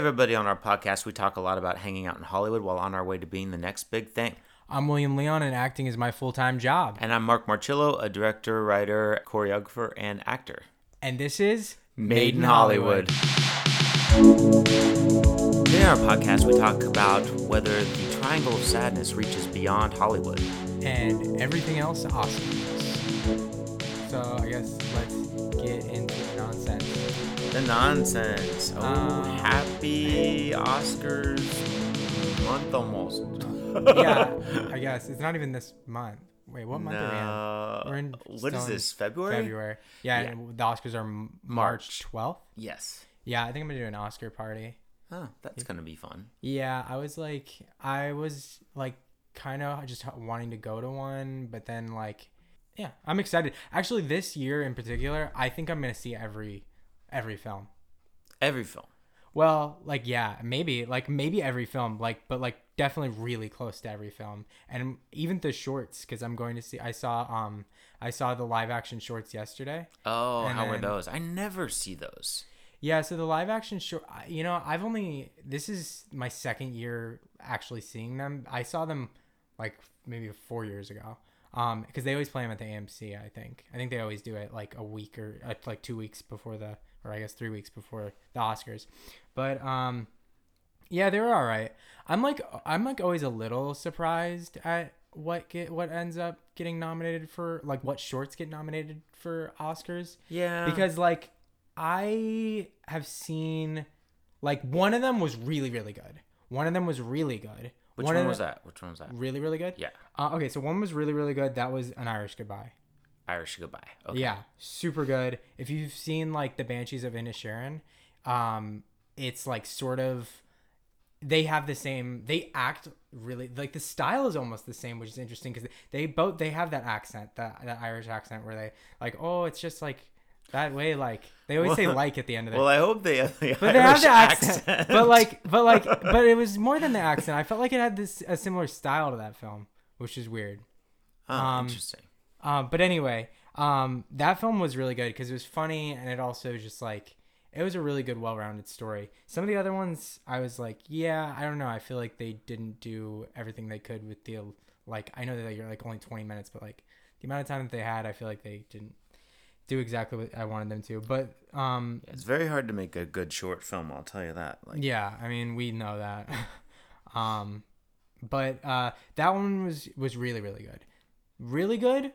everybody. On our podcast, we talk a lot about hanging out in Hollywood while on our way to being the next big thing. I'm William Leon, and acting is my full time job. And I'm Mark Marchillo, a director, writer, choreographer, and actor. And this is Made in Hollywood. In our podcast, we talk about whether the triangle of sadness reaches beyond Hollywood. And everything else awesome. So I guess let's get into the nonsense. The nonsense. Oh, Um, happy Oscars month almost. yeah, I guess it's not even this month. Wait, what month are we in? No. We're in What is this? February? February. Yeah, Yeah. and the Oscars are March 12th. Yes. Yeah, I think I'm gonna do an Oscar party. Oh, that's gonna be fun. Yeah, I was like, I was like, kind of just wanting to go to one, but then like, yeah, I'm excited. Actually, this year in particular, I think I'm gonna see every, every film. Every film. Well, like yeah, maybe like maybe every film, like but like definitely really close to every film, and even the shorts because I'm going to see. I saw um I saw the live action shorts yesterday. Oh, how were those? I never see those. Yeah, so the live action short, you know, I've only this is my second year actually seeing them. I saw them like maybe four years ago, um, because they always play them at the AMC. I think I think they always do it like a week or like two weeks before the, or I guess three weeks before the Oscars. But um, yeah, they were all right. I'm like I'm like always a little surprised at what get what ends up getting nominated for like what shorts get nominated for Oscars Yeah. because like I have seen like one of them was really really good. One of them was really good. Which of one was that? Which one was that? Really really good. Yeah. Uh, okay, so one was really really good. That was an Irish Goodbye. Irish Goodbye. Okay. Yeah, super good. If you've seen like the Banshees of Inisherin, um, it's like sort of they have the same. They act really like the style is almost the same, which is interesting because they both they have that accent, that that Irish accent, where they like, oh, it's just like that way. Like they always say like at the end of it. Well, I hope they have the but they have the accent. accent. but like, but like, but it was more than the accent. I felt like it had this a similar style to that film, which is weird. oh, um, interesting. Um, but anyway, um, that film was really good because it was funny and it also just like it was a really good, well-rounded story. Some of the other ones, I was like, yeah, I don't know. I feel like they didn't do everything they could with the like. I know that you're like only 20 minutes, but like the amount of time that they had, I feel like they didn't do exactly what I wanted them to. But um, It's very hard to make a good short film. I'll tell you that. Like, yeah, I mean, we know that. um, but uh, that one was was really really good, really good.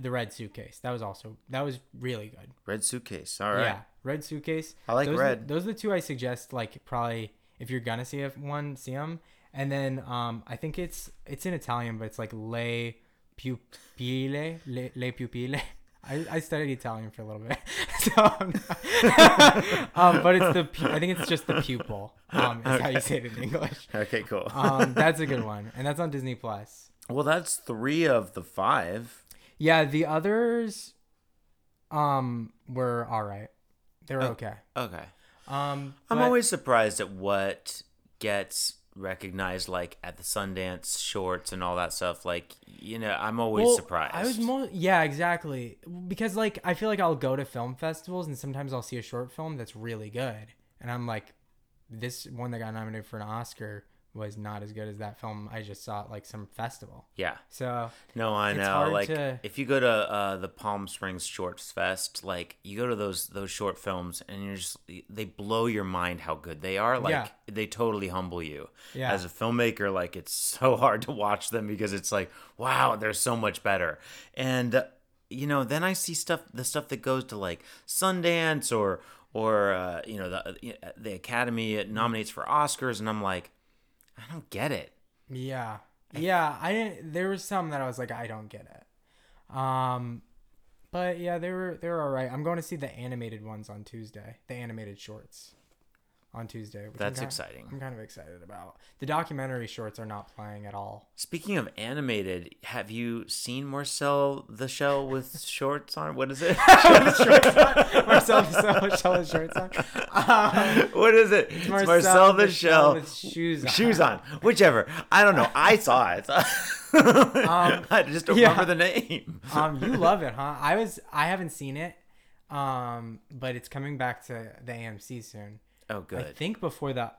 The red suitcase that was also that was really good. Red Suitcase. All right. Yeah, red suitcase. I like those red. Are, those are the two I suggest. Like probably if you're gonna see one, see them. And then um, I think it's it's in Italian, but it's like le pupille, le, le pupille. I, I studied Italian for a little bit, so um, but it's the pu- I think it's just the pupil. Um, is how you say it in English. Okay, cool. Um, that's a good one, and that's on Disney Plus. well, that's three of the five. Yeah, the others, um, were all right. They were Oh. okay. Okay. Um, I'm but- always surprised at what gets recognized, like at the Sundance shorts and all that stuff. Like, you know, I'm always Well, surprised. I was more yeah, exactly. Because like I feel like I'll go to film festivals and sometimes I'll see a short film that's really good. And I'm like this one that got nominated for an Oscar was not as good as that film I just saw at like some festival. yeah. So No, I know. Like, to- if you go to uh, the Palm Springs Shorts Fest, like you go to those those short films, and you're just they blow your mind how good they are. Like, Yeah. they totally humble you. Yeah. As a filmmaker, like it's so hard to watch them because it's like, wow, they're so much better. And uh, you know, then I see stuff, the stuff that goes to like Sundance or or uh, you know the the Academy nominates for Oscars, and I'm like, I don't get it. yeah. Yeah, I didn't there was some that I was like I don't get it. Um but yeah, they were they were all right. I'm going to see the animated ones on Tuesday. The animated shorts on Tuesday. which I'm That's kinda- exciting. I'm kind of excited about. The documentary shorts are not playing at all. Speaking of animated, have you seen Marcel the Shell with shorts on? What is it? Marcel the Shell with shorts on. Um, what is it? It's Marcel, the, Shell with shoes on. shoes on. Whichever. I don't know. I saw it. I just don't yeah. remember the name. Um, you love it, huh? I was I haven't seen it, um, but it's coming back to the AMC soon. Oh, good. I think before the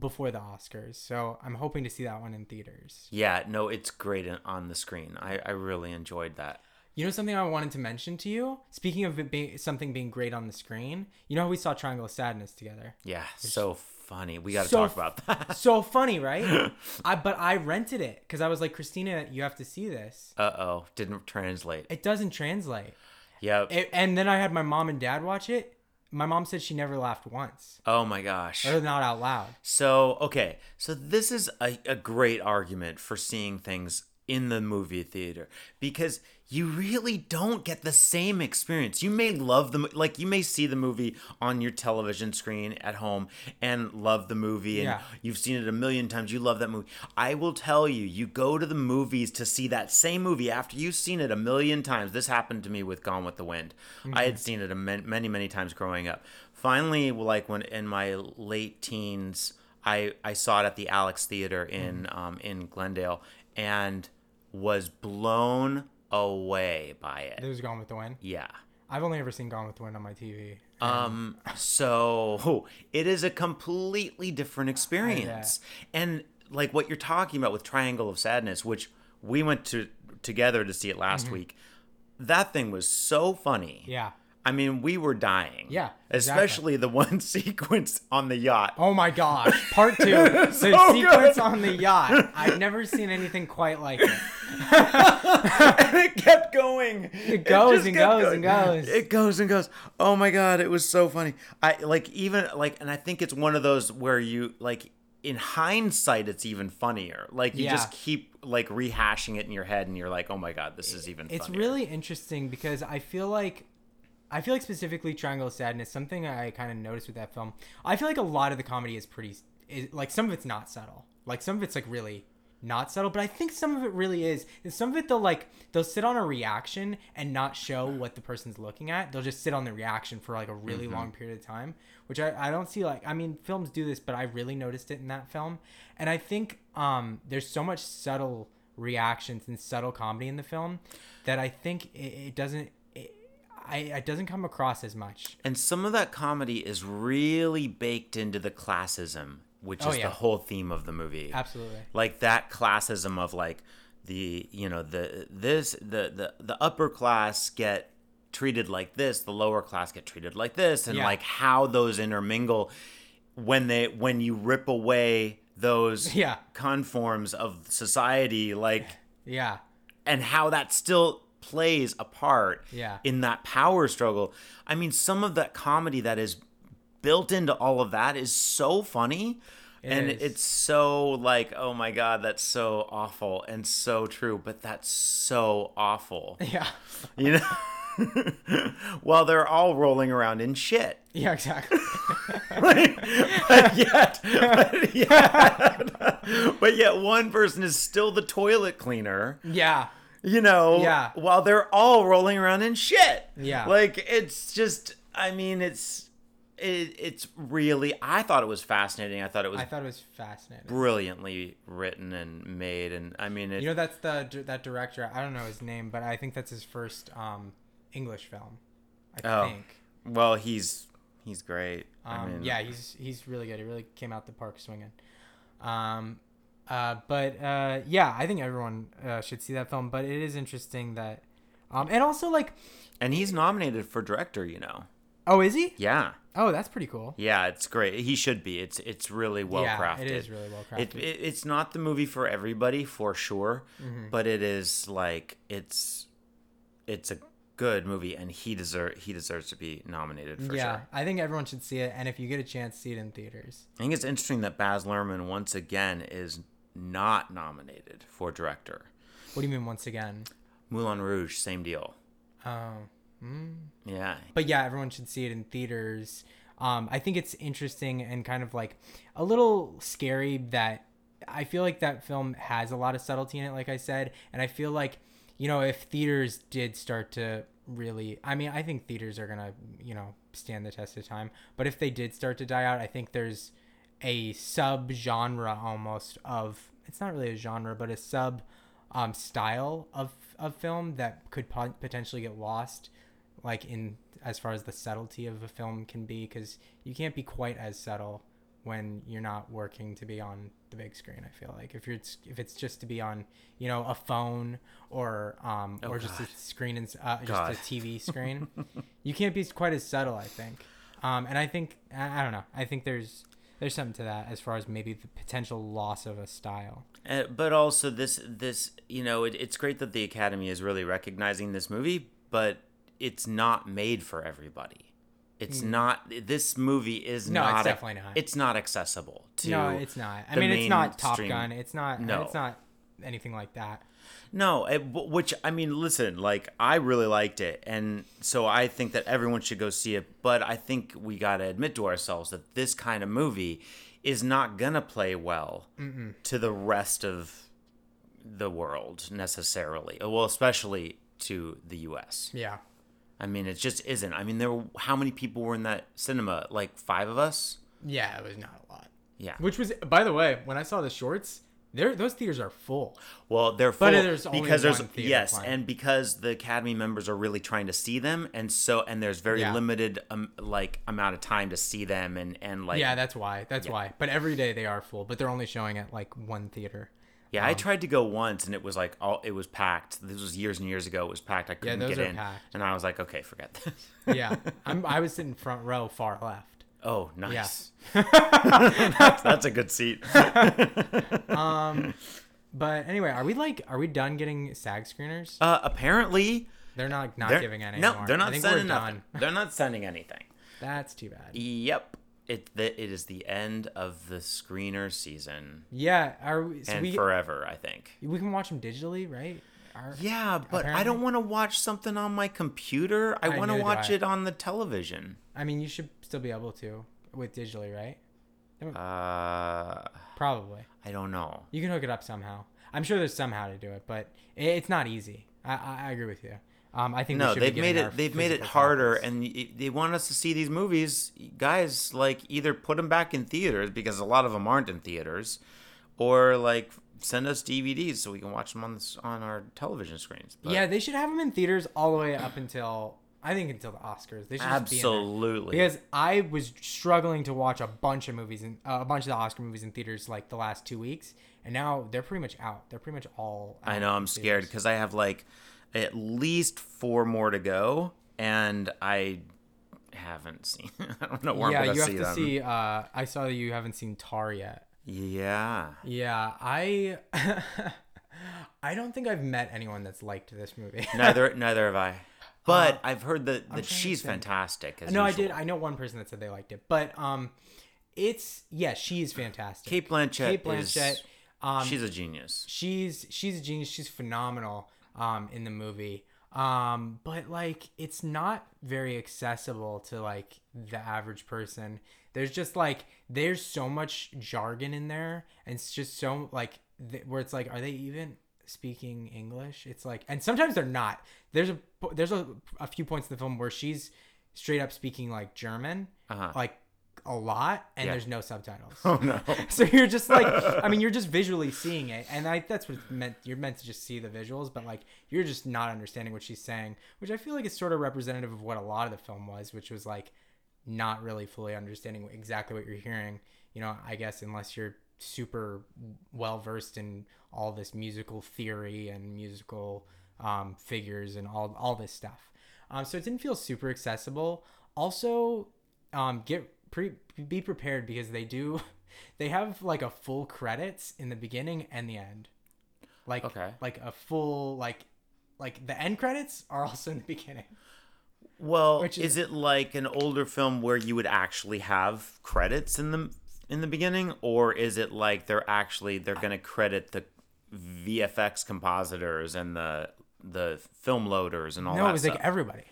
before the Oscars. So I'm hoping to see that one in theaters. Yeah, no, it's great on the screen. I, I really enjoyed that. You know something I wanted to mention to you? Speaking of being something being great on the screen, you know how we saw Triangle of Sadness together? Yeah, so funny. We got to so talk about that. so funny, right? I but I rented it because I was like, Christina, you have to see this. Uh oh, didn't translate. It doesn't translate. Yep. And then I had my mom and dad watch it. My mom said she never laughed once, oh my gosh. or not out loud. So, okay. So, this is a, a great argument for seeing things in the movie theater because you really don't get the same experience. You may love the like you may see the movie on your television screen at home and love the movie and Yeah. you've seen it a million times. You love that movie. I will tell you, you go to the movies to see that same movie after you've seen it a million times. This happened to me with Gone with the Wind. I had seen it a man- many many times growing up. Finally, like when in my late teens, I I saw it at the Alex Theater in um, in Glendale and was blown away by It it. was Gone with the Wind. Yeah. I've only ever seen Gone with the Wind on my TV. Um so it is a completely different experience. And like what you're talking about with Triangle of Sadness, which we went to together to see it last week. That thing was so funny. Yeah. I mean, we were dying. Yeah, exactly. Especially the one sequence on the yacht. Oh my gosh, part two. the So sequence good. on the yacht. I've never seen anything quite like it. and it kept going. It goes just and goes going. and goes. It goes and goes. Oh my god, it was so funny. I like even like, and I think it's one of those where you like. In hindsight, it's even funnier. Like you just keep like rehashing it in your head, and you're like, "Oh my god, this is even." It's funnier. really interesting because I feel like I feel like specifically Triangle of Sadness, something I kind of noticed with that film. I feel like a lot of the comedy is pretty is, like some of it's not subtle. Like some of it's like really not subtle, but I think some of it really is. And some of it they'll like they'll sit on a reaction and not show what the person's looking at. They'll just sit on the reaction for like a really long period of time, which I, I don't see like I mean films do this, but I really noticed it in that film. And I think um there's so much subtle reactions and subtle comedy in the film that I think it, it doesn't it, I it doesn't come across as much. and some of that comedy is really baked into the classism, which Oh, is yeah. the whole theme of the movie. Absolutely. like that classism of like the you know the this the the, the upper class get treated like this the lower class get treated like this and Yeah. like how those intermingle when they when you rip away those Yeah. conforms of society like Yeah. and how that still plays a part Yeah. in that power struggle. I mean, some of that comedy that is built into all of that is so funny. and is. it's so like, oh my god, that's so awful and so true, but that's so awful. Yeah. You know? While they're all rolling around in shit. Yeah, exactly. but yet, but yet, but yet one person is still the toilet cleaner yeah. you know Yeah. while they're all rolling around in shit Yeah. like it's just i mean it's it, it's really i thought it was fascinating i thought it was I thought it was fascinating. brilliantly written and made and i mean it, You know that's the that director. I don't know his name, but I think that's his first um English film. I Oh, think. well he's he's great Um, i mean yeah, he's he's really good. He really came out the park swinging. Um, uh, but uh, yeah, I think everyone uh, should see that film. But it is interesting that, um, and also like, and he's nominated for director you know oh, is he? yeah Oh, that's pretty cool. yeah it's great he should be it's it's really well yeah, crafted it is really well it, crafted. it, it's not the movie for everybody for sure Mm-hmm. but it is like it's it's a good movie and he deserve he deserves to be nominated for yeah, sure I think everyone should see it, and if you get a chance, see it in theaters. i think it's interesting that baz luhrmann once again is not nominated for director What do you mean once again? moulin rouge same deal Oh, mm. yeah but yeah, everyone should see it in theaters. Um, I think it's interesting and kind of like a little scary that I feel like that film has a lot of subtlety in it, like I said, and I feel like you know if theaters did start to really, I mean, I think theaters are gonna you know stand the test of time, but if they did start to die out, I think there's a sub genre almost of it's not really a genre, but a sub um, style of of film that could po- potentially get lost like in as far as the subtlety of a film can be because you can't be quite as subtle when you're not working to be on the big screen. I feel like if you're if it's just to be on you know a phone or um Oh, or just a screen and uh, just a TV screen, you can't be quite as subtle. I think, um, and I think I, I don't know. I think there's there's something to that as far as maybe the potential loss of a style. Uh, but also this this you know it, it's great that the academy is really recognizing this movie but it's not made for everybody it's hmm. not this movie is. No, not it's definitely not. it's not accessible to no, it's not. I mean, it's not Top mainstream- Gun. It's not. No. it's not anything like that. no eh, it, which i mean listen like i really liked it and so i think that everyone should go see it but i think we got to admit to ourselves that this kind of movie is not gonna play well to the rest of the world necessarily well especially to the us Yeah. I mean, it just isn't. I mean, there were how many people were in that cinema? Like five of us. Yeah, it was not a lot. Yeah. Which was, by the way, when I saw the shorts, there those theaters are full. Well, they're full But there's only because there's yes, and because the Academy members are really trying to see them, and so and there's very Yeah. limited um, like amount of time to see them, and and like yeah, that's why. That's why. But every day they are full, but they're only showing at like one theater. Yeah. I tried to go once, and it was like all it was packed. This was years and years ago. It was packed. I couldn't those get in, packed. and I was like, okay, forget this. Yeah, I'm, I was sitting front row, far left. oh, nice. Yeah. That's a good seat. Um, but anyway, are we like, are we done getting SAG screeners? Uh, apparently, They're not not they're, giving any. no, anymore. they're not sending we're nothing. done. They're not sending anything. That's too bad. Yep. It the, it is the end of the screener season Yeah, are we? So and we forever, I think. we can watch them digitally, right? Are, Yeah, but I don't want to watch something on my computer. I I want to watch it on the television. I mean, you should still be able to with digitally, right? Uh, Probably. I don't know. You can hook it up somehow. I'm sure there's somehow to do it, but it, it's not easy. I, I, I agree with you. Um, I think No, they've made it. They've made it harder, copies. and they want us to see these movies. Guys, like either put them back in theaters because a lot of them aren't in theaters, or like send us DVDs so we can watch them on this, on our television screens. But yeah, they should have them in theaters all the way up until I think until the Oscars. They should just be absolutely. Because I was struggling to watch a bunch of movies and uh, a bunch of the Oscar movies in theaters like the last two weeks, and now they're pretty much out. They're pretty much all. I know I'm scared because I have like at least four more to go, and I haven't seen. I don't know where Yeah, I'm you gonna have see to them. see. Uh, I saw that you haven't seen Tar yet. Yeah, Yeah, I. I don't think I've met anyone that's liked this movie. neither neither have I. But Uh, I've heard that that she's fantastic. As no, I did. I know one person that said they liked it, but um, it's yeah, she's fantastic. Cate Blanchett. Cate Blanchett. Is, um, she's a genius. she's she's a genius. She's phenomenal um in the movie. Um, but like it's not very accessible to like the average person. There's just like there's so much jargon in there, and it's just so like th- where it's like, are they even speaking English? It's like, and sometimes they're not. There's a there's a, a few points in the film where she's straight up speaking like German, Uh-huh. like a lot, and Yeah. there's no subtitles. Oh no. so you're just like i mean you're just visually seeing it and i that's what it's meant you're meant to just see the visuals but like you're just not understanding what she's saying which i feel like is sort of representative of what a lot of the film was which was like not really fully understanding exactly what you're hearing you know i guess unless you're super well versed in all this musical theory and musical um, figures and all all this stuff um, so it didn't feel super accessible also um, get pre be prepared because they do they have like a full credits in the beginning and the end like Okay. like a full like like the end credits are also in the beginning Well, is, is- it like an older film where you would actually have credits in the in the beginning, or is it like they're actually they're going to credit the VFX compositors and the the film loaders and all that? no that it was stuff? like everybody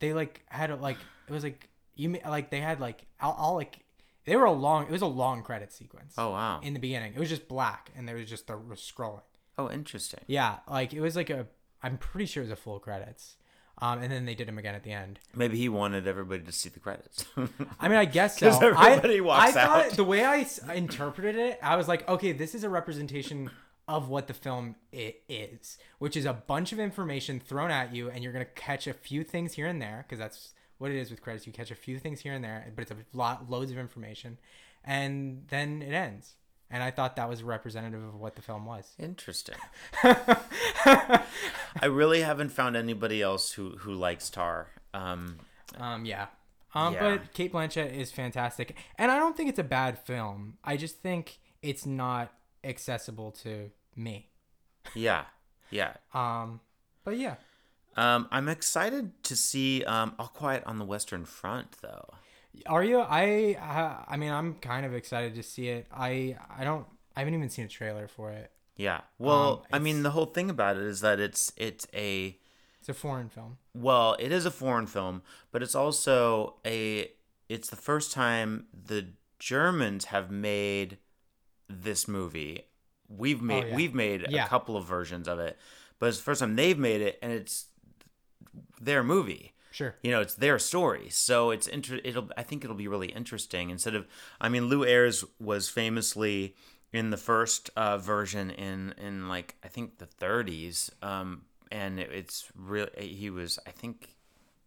they like had a, like it was like you like they had like all, all like they were a long it was a long credit sequence oh wow. in the beginning it was just black and there was just the scrolling Oh, interesting. yeah like it was like a i'm pretty sure it was a full credits um, and then they did them again at the end Maybe he wanted everybody to see the credits. I mean, I guess so. everybody I, walks I thought out. the way I s- interpreted it, I was like, okay, this is a representation of what the film it is, which is a bunch of information thrown at you, and you're gonna catch a few things here and there because that's what it is with credits. You catch a few things here and there, but it's a lot, loads of information, and then it ends. And I thought that was representative of what the film was. Interesting. I really haven't found anybody else who who likes Tar. Um, Um, yeah. Um, Yeah. but Cate Blanchett is fantastic, and I don't think it's a bad film. I just think it's not accessible to me. yeah, yeah. Um, but yeah, Um, I'm excited to see um, All Quiet on the Western Front, though. are you? I, I, I mean, I'm kind of excited to see it. I, I don't, I haven't even seen a trailer for it. Yeah. Well, Um, I mean, the whole thing about it is that it's it's a It's a foreign film. well, it is a foreign film, but it's also a it's the first time the Germans have made this movie. We've made Oh, yeah. we've made Yeah. a couple of versions of it, but it's the first time they've made it, and it's their movie. Sure. you know it's their story so it's inter- it'll i think it'll be really interesting instead of i mean lew ayres was famously in the first uh, version in in like i think the 30s um and it, it's real he was i think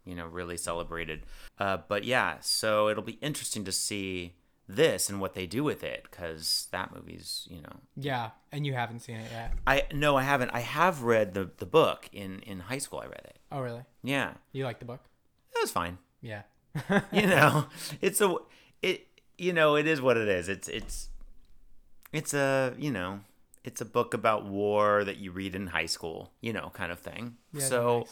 you know really celebrated uh but yeah so it'll be interesting to see this and what they do with it because that movie's you know Yeah, and you haven't seen it yet. i no i haven't i have read the the book in in high school i read it Oh, really? yeah You like the book? it was fine Yeah. you know it's a it you know it is what it is it's it's it's a you know it's a book about war that you read in high school you know kind of thing Yeah, so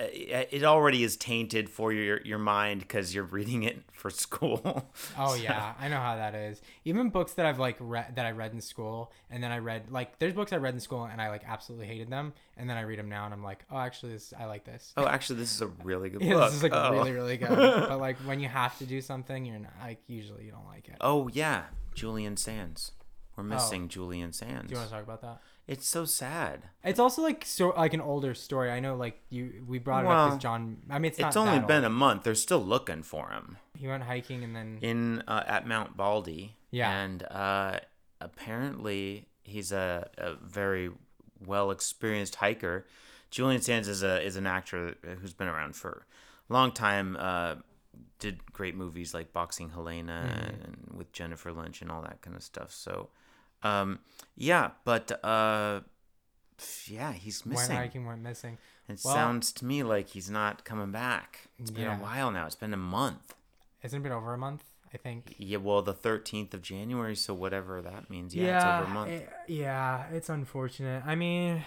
Uh, it already is tainted for your your mind because you're reading it for school Oh yeah, I know how that is. Even books that I've like read that I read in school, and then I read like there's books I read in school and I like absolutely hated them, and then I read them now and I'm like, oh, actually, this I like this. oh actually this is a really good Yeah, book this is like oh. really really good. Oh. but like when you have to do something, you're not like usually you don't like it. oh yeah julian sands we're oh. missing julian sands Oh. Do you want to talk about that? It's so sad It's also like so like an older story. I know like you we brought it up because John. I mean, it's, it's only been old. a month they're still looking for him He went hiking and then in uh, at Mount Baldy. Yeah. And uh, apparently he's a, a very well experienced hiker. Julian Sands is a is an actor who's been around for a long time. Uh, did great movies like Boxing Helena Mm-hmm. and with Jennifer Lynch and all that kind of stuff. So, um, yeah, but uh, yeah, he's missing. hiking went missing. It Well- sounds to me like he's not coming back. It's been Yeah. a while now. It's been a month. Hasn't it been over a month? I think. Yeah, well, the 13th of January, so whatever that means. Yeah, it's over a month. it- yeah, it's unfortunate. I mean,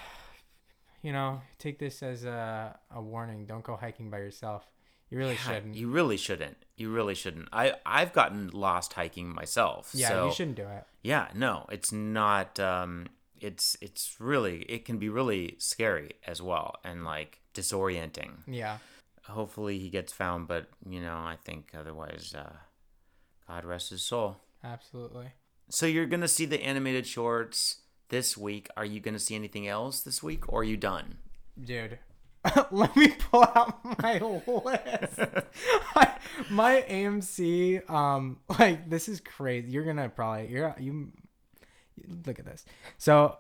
you know, take this as a, a warning. Don't go hiking by yourself. You really Yeah, shouldn't. You really shouldn't. You really shouldn't. I I've gotten lost hiking myself. yeah, so, you shouldn't do it. Yeah, no, it's not. Um, it's it's really it can be really scary as well and like disorienting. Yeah. Hopefully he gets found, but you know I think otherwise, uh, God rest his soul. Absolutely. So you're gonna see the animated shorts this week. Are you gonna see anything else this week, or are you done? Dude, let me pull out my list. I- my AMC, um, like this is crazy. You're gonna probably you're you look at this. So,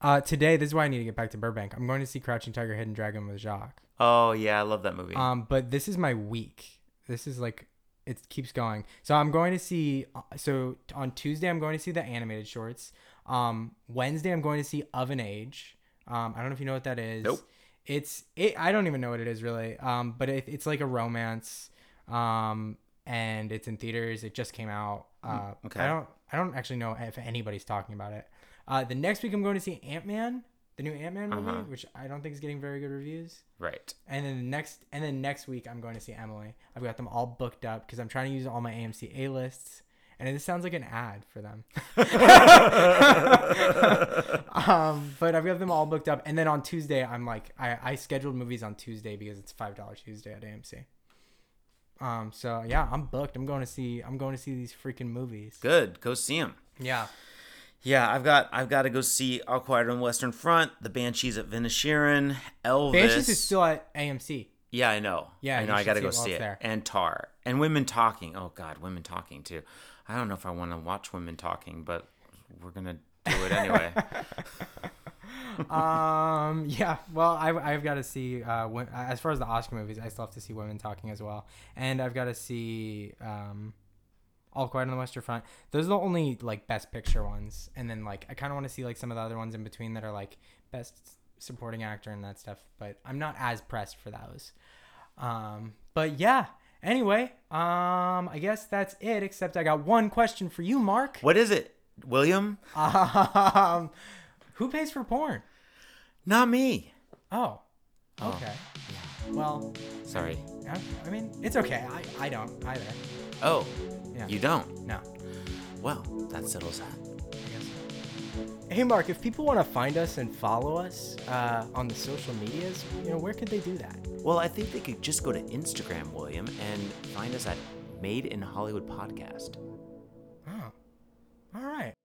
uh, today this is why I need to get back to Burbank. I'm going to see Crouching Tiger, Hidden Dragon with Jacques. Oh yeah, I love that movie. Um, but this is my week. This is like it keeps going. So I'm going to see. So on Tuesday I'm going to see the animated shorts. Um, Wednesday I'm going to see Of an Age. Um, I don't know if you know what that is. Nope. It's it. I don't even know what it is really. Um, but it, it's like a romance. Um, and it's in theaters. It just came out. Uh, okay. I don't. I don't actually know if anybody's talking about it. Uh, the next week I'm going to see Ant Man, the new Ant Man movie, Uh-huh. which I don't think is getting very good reviews. right. And then the next, and then next week, I'm going to see Emily. I've got them all booked up because I'm trying to use all my AMC A lists. And this sounds like an ad for them. um, but I've got them all booked up. And then on Tuesday, I'm like, I, I scheduled movies on Tuesday because it's five dollars Tuesday at AMC. Um, so yeah, I'm booked. I'm going to see. I'm going to see these freaking movies. Good. Go see him. Yeah. Yeah, I've got I've got to go see All Quiet on the Western Front, The Banshees of Inisherin, Elvis. Banshees is still at AMC. yeah, I know. Yeah, I know. I got to go see it. there. And Tar and Women Talking. Oh God, Women Talking too. I don't know if I want to watch Women Talking, but we're gonna do it anyway. um yeah well I, i've got to see uh when, as far as the oscar movies i still have to see women talking as well. And i've got to see um all quiet on the western front. Those are the only like best picture ones. And then like i kind of want to see like some of the other ones in between that are like best supporting actor and that stuff but i'm not as pressed for those. Um but yeah anyway um i guess that's it except i got one question for you mark what is it, William? um who pays for porn Not me. Oh. Okay. Well, Sorry. I, I mean, it's okay. I, I don't either. Oh, Yeah. you don't. No. Well, that settles that. Hey, Mark, if people want to find us and follow us uh, on the social medias, you know, where could they do that? Well, I think they could just go to Instagram, William, and find us at Made in Hollywood Podcast. Oh, all right.